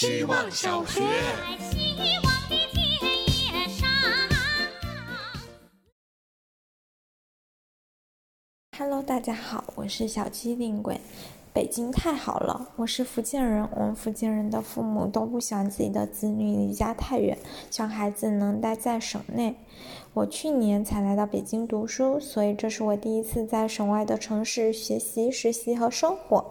希望小学。Hello，大家好，我是小机灵鬼。北京太好了，我是福建人。我们福建人的父母都不想自己的子女离家太远，希望孩子能待在省内。我去年才来到北京读书，所以这是我第一次在省外的城市学习、实习和生活。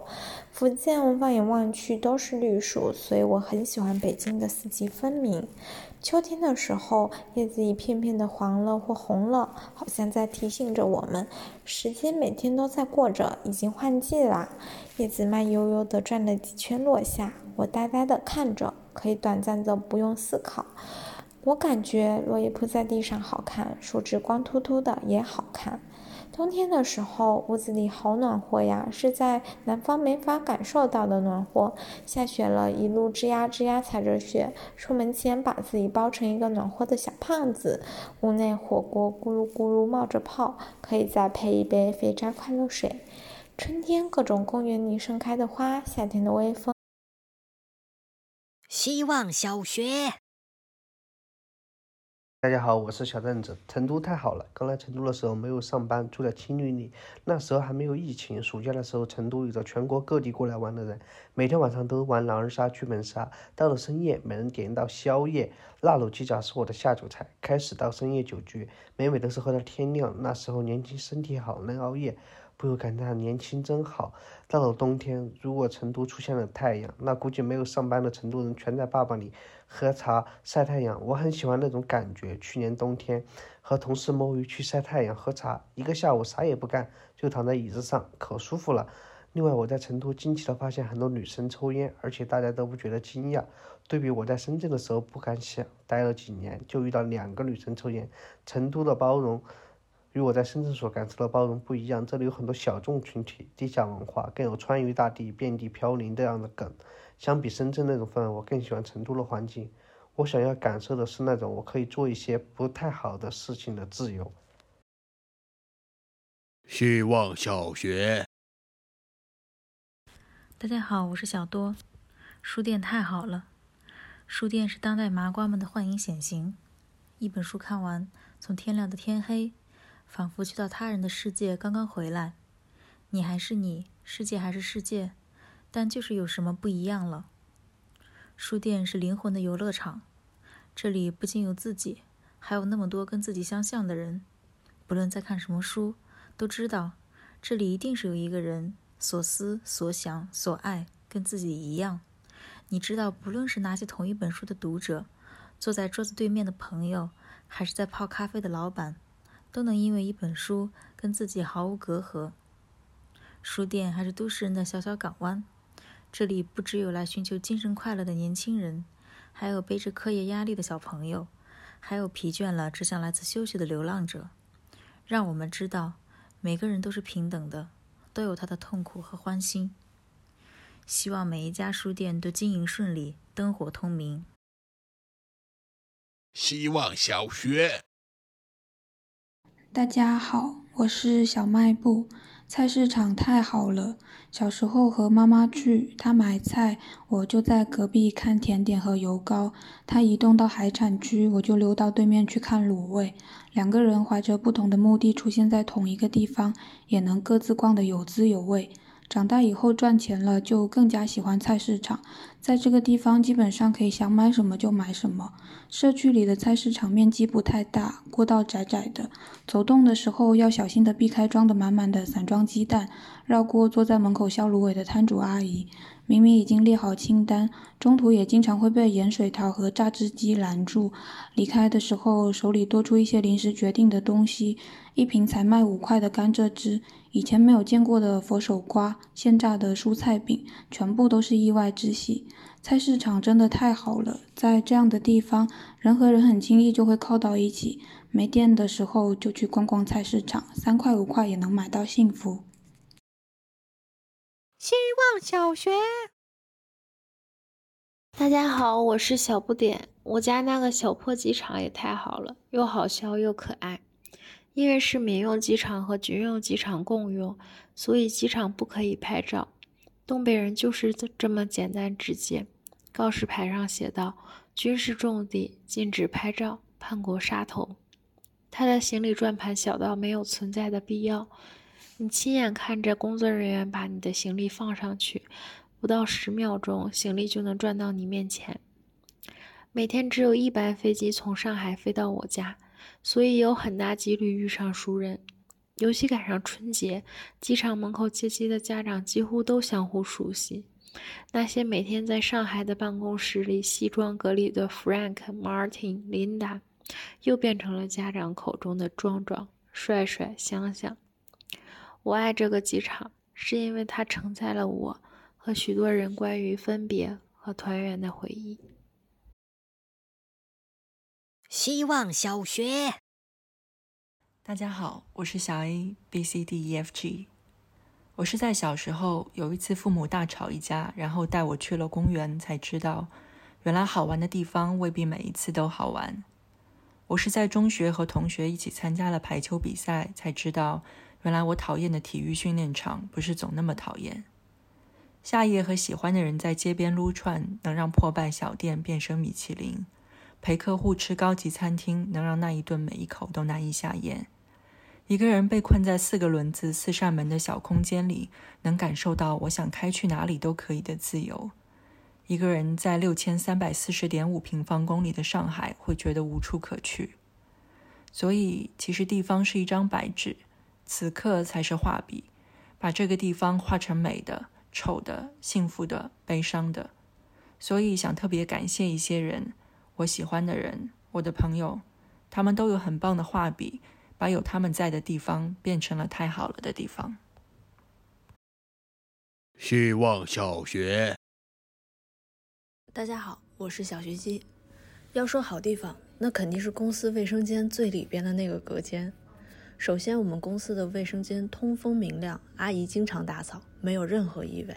福建放眼望去都是绿树，所以我很喜欢北京的四季分明。秋天的时候，叶子一片片的黄了或红了，好像在提醒着我们，时间每天都在过着，已经换季啦。叶子慢悠悠地转了几圈落下，我呆呆地看着，可以短暂的不用思考。我感觉落叶铺在地上好看，树枝光秃秃的也好看。冬天的时候，屋子里好暖和呀，是在南方没法感受到的暖和。下雪了，一路吱呀吱呀踩着雪，出门前把自己包成一个暖和的小胖子。屋内火锅咕噜咕噜冒着泡，可以再配一杯肥宅快乐水。春天，各种公园里盛开的花；夏天的微风。希望小学。大家好，我是小凳子。成都太好了，刚来成都的时候没有上班，住在青旅里。那时候还没有疫情，暑假的时候，成都有着全国各地过来玩的人，每天晚上都玩狼人杀、剧本杀。到了深夜，每人点一道宵夜，辣卤鸡爪是我的下酒菜。开始到深夜酒局，每每都是喝到天亮。那时候年轻，身体好，能熬夜。不由感叹年轻真好。到了冬天，如果成都出现了太阳，那估计没有上班的成都人全在坝坝里喝茶晒太阳。我很喜欢那种感觉。去年冬天和同事摸鱼去晒太阳喝茶，一个下午啥也不干，就躺在椅子上，可舒服了。另外，我在成都惊奇的发现很多女生抽烟，而且大家都不觉得惊讶。对比我在深圳的时候不敢想，待了几年就遇到两个女生抽烟。成都的包容。与我在深圳所感受的包容不一样，这里有很多小众群体、地下文化，更有“川渝大地遍地飘零”这样的梗。相比深圳那种氛围，我更喜欢成都的环境。我想要感受的是那种我可以做一些不太好的事情的自由。希望小学，大家好，我是小多。书店太好了，书店是当代麻瓜们的幻影显形。一本书看完，从天亮到天黑。仿佛去到他人的世界，刚刚回来，你还是你，世界还是世界，但就是有什么不一样了。书店是灵魂的游乐场，这里不仅有自己，还有那么多跟自己相像的人。不论在看什么书，都知道这里一定是有一个人所思所想所爱跟自己一样。你知道，不论是拿起同一本书的读者，坐在桌子对面的朋友，还是在泡咖啡的老板。都能因为一本书跟自己毫无隔阂。书店还是都市人的小小港湾，这里不只有来寻求精神快乐的年轻人，还有背着课业压力的小朋友，还有疲倦了只想来自休息的流浪者。让我们知道，每个人都是平等的，都有他的痛苦和欢欣。希望每一家书店都经营顺利，灯火通明。希望小学。大家好，我是小卖部。菜市场太好了，小时候和妈妈去，她买菜，我就在隔壁看甜点和油糕；她移动到海产区，我就溜到对面去看卤味。两个人怀着不同的目的出现在同一个地方，也能各自逛得有滋有味。长大以后赚钱了，就更加喜欢菜市场。在这个地方，基本上可以想买什么就买什么。社区里的菜市场面积不太大，过道窄窄的，走动的时候要小心的避开装得满满的散装鸡蛋，绕过坐在门口削芦苇的摊主阿姨。明明已经列好清单，中途也经常会被盐水桃和榨汁机拦住。离开的时候，手里多出一些临时决定的东西：一瓶才卖五块的甘蔗汁，以前没有见过的佛手瓜，现榨的蔬菜饼，全部都是意外之喜。菜市场真的太好了，在这样的地方，人和人很轻易就会靠到一起。没电的时候就去逛逛菜市场，三块五块也能买到幸福。希望小学，大家好，我是小不点。我家那个小破机场也太好了，又好笑又可爱。因为是民用机场和军用机场共用，所以机场不可以拍照。东北人就是这么简单直接。告示牌上写道：“军事重地，禁止拍照，叛国杀头。”他的行李转盘小到没有存在的必要。你亲眼看着工作人员把你的行李放上去，不到十秒钟，行李就能转到你面前。每天只有一班飞机从上海飞到我家，所以有很大几率遇上熟人。尤其赶上春节，机场门口接机的家长几乎都相互熟悉。那些每天在上海的办公室里西装革履的 Frank、Martin、Linda，又变成了家长口中的壮壮、帅帅、香香。我爱这个机场，是因为它承载了我和许多人关于分别和团圆的回忆。希望小学。大家好，我是小 A B C D E F G。我是在小时候有一次父母大吵一架，然后带我去了公园，才知道原来好玩的地方未必每一次都好玩。我是在中学和同学一起参加了排球比赛，才知道原来我讨厌的体育训练场不是总那么讨厌。夏夜和喜欢的人在街边撸串，能让破败小店变身米其林；陪客户吃高级餐厅，能让那一顿每一口都难以下咽。一个人被困在四个轮子、四扇门的小空间里，能感受到我想开去哪里都可以的自由。一个人在六千三百四十点五平方公里的上海，会觉得无处可去。所以，其实地方是一张白纸，此刻才是画笔，把这个地方画成美的、丑的、幸福的、悲伤的。所以，想特别感谢一些人，我喜欢的人，我的朋友，他们都有很棒的画笔。把有他们在的地方变成了太好了的地方。希望小学，大家好，我是小学鸡。要说好地方，那肯定是公司卫生间最里边的那个隔间。首先，我们公司的卫生间通风明亮，阿姨经常打扫，没有任何异味。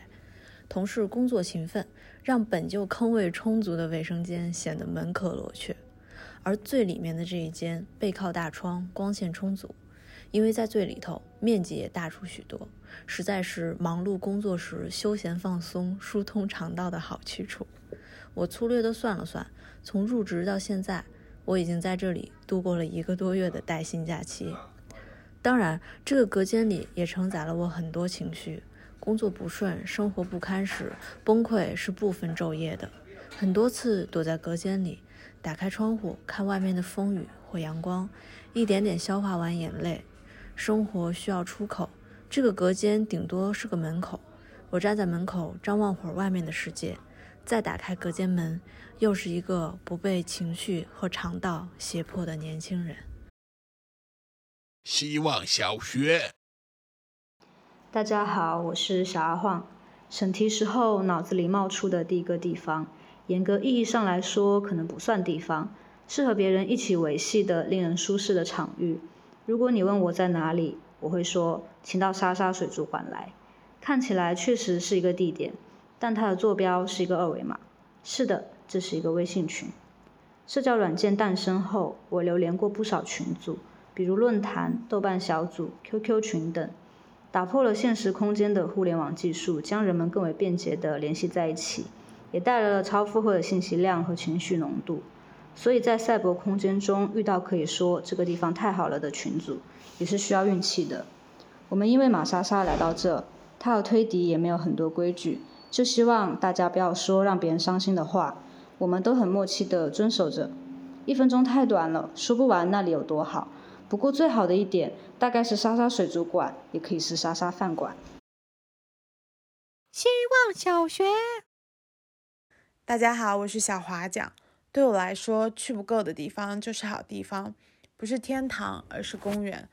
同事工作勤奋，让本就坑位充足的卫生间显得门可罗雀。而最里面的这一间背靠大窗，光线充足，因为在最里头，面积也大出许多，实在是忙碌工作时休闲放松、疏通肠道的好去处。我粗略的算了算，从入职到现在，我已经在这里度过了一个多月的带薪假期。当然，这个隔间里也承载了我很多情绪。工作不顺、生活不堪时，崩溃是不分昼夜的。很多次躲在隔间里。打开窗户，看外面的风雨或阳光，一点点消化完眼泪。生活需要出口，这个隔间顶多是个门口。我站在门口张望会儿外面的世界，再打开隔间门，又是一个不被情绪和肠道胁迫的年轻人。希望小学，大家好，我是小阿晃。审题时候脑子里冒出的第一个地方。严格意义上来说，可能不算地方，是和别人一起维系的令人舒适的场域。如果你问我在哪里，我会说，请到莎莎水族馆来。看起来确实是一个地点，但它的坐标是一个二维码。是的，这是一个微信群。社交软件诞生后，我流连过不少群组，比如论坛、豆瓣小组、QQ 群等，打破了现实空间的互联网技术，将人们更为便捷地联系在一起。也带来了超负荷的信息量和情绪浓度，所以在赛博空间中遇到可以说这个地方太好了的群组，也是需要运气的。我们因为马莎莎来到这，她的推迪也没有很多规矩，就希望大家不要说让别人伤心的话，我们都很默契地遵守着。一分钟太短了，说不完那里有多好。不过最好的一点，大概是莎莎水族馆，也可以是莎莎饭馆。希望小学。大家好，我是小华讲。对我来说，去不够的地方就是好地方，不是天堂，而是公园。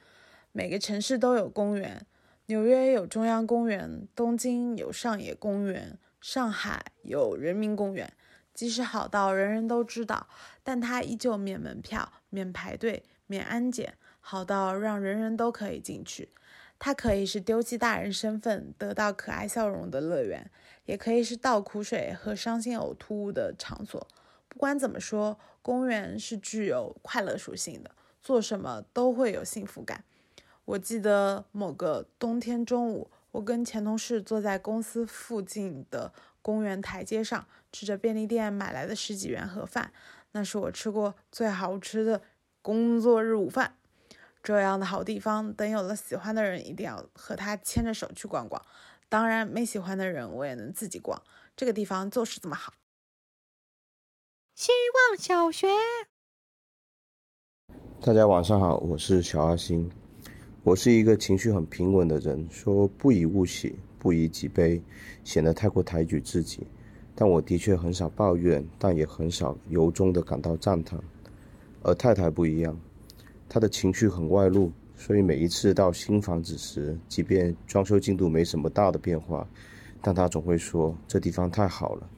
每个城市都有公园，纽约有中央公园，东京有上野公园，上海有人民公园。即使好到人人都知道，但它依旧免门票、免排队、免安检，好到让人人都可以进去。它可以是丢弃大人身份，得到可爱笑容的乐园。也可以是倒苦水和伤心呕吐物的场所。不管怎么说，公园是具有快乐属性的，做什么都会有幸福感。我记得某个冬天中午，我跟前同事坐在公司附近的公园台阶上，吃着便利店买来的十几元盒饭，那是我吃过最好吃的工作日午饭。这样的好地方，等有了喜欢的人，一定要和他牵着手去逛逛。当然，没喜欢的人，我也能自己逛。这个地方就是这么好。希望小学，大家晚上好，我是小阿星。我是一个情绪很平稳的人，说不以物喜，不以己悲，显得太过抬举自己。但我的确很少抱怨，但也很少由衷的感到赞叹。而太太不一样。她的情绪很外露，所以每一次到新房子时，即便装修进度没什么大的变化，但她总会说这地方太好了。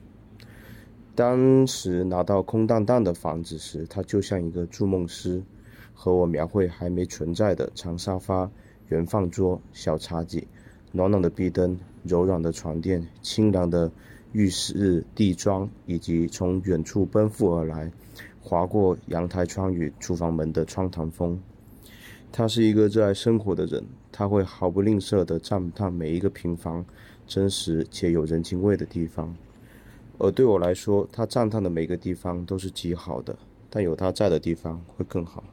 当时拿到空荡荡的房子时，她就像一个筑梦师，和我描绘还没存在的长沙发、圆饭桌、小茶几、暖暖的壁灯、柔软的床垫、清凉的浴室地砖，以及从远处奔赴而来。划过阳台窗与厨房门的窗台风。他是一个热爱生活的人，他会毫不吝啬地赞叹每一个平凡、真实且有人情味的地方。而对我来说，他赞叹的每个地方都是极好的，但有他在的地方会更好。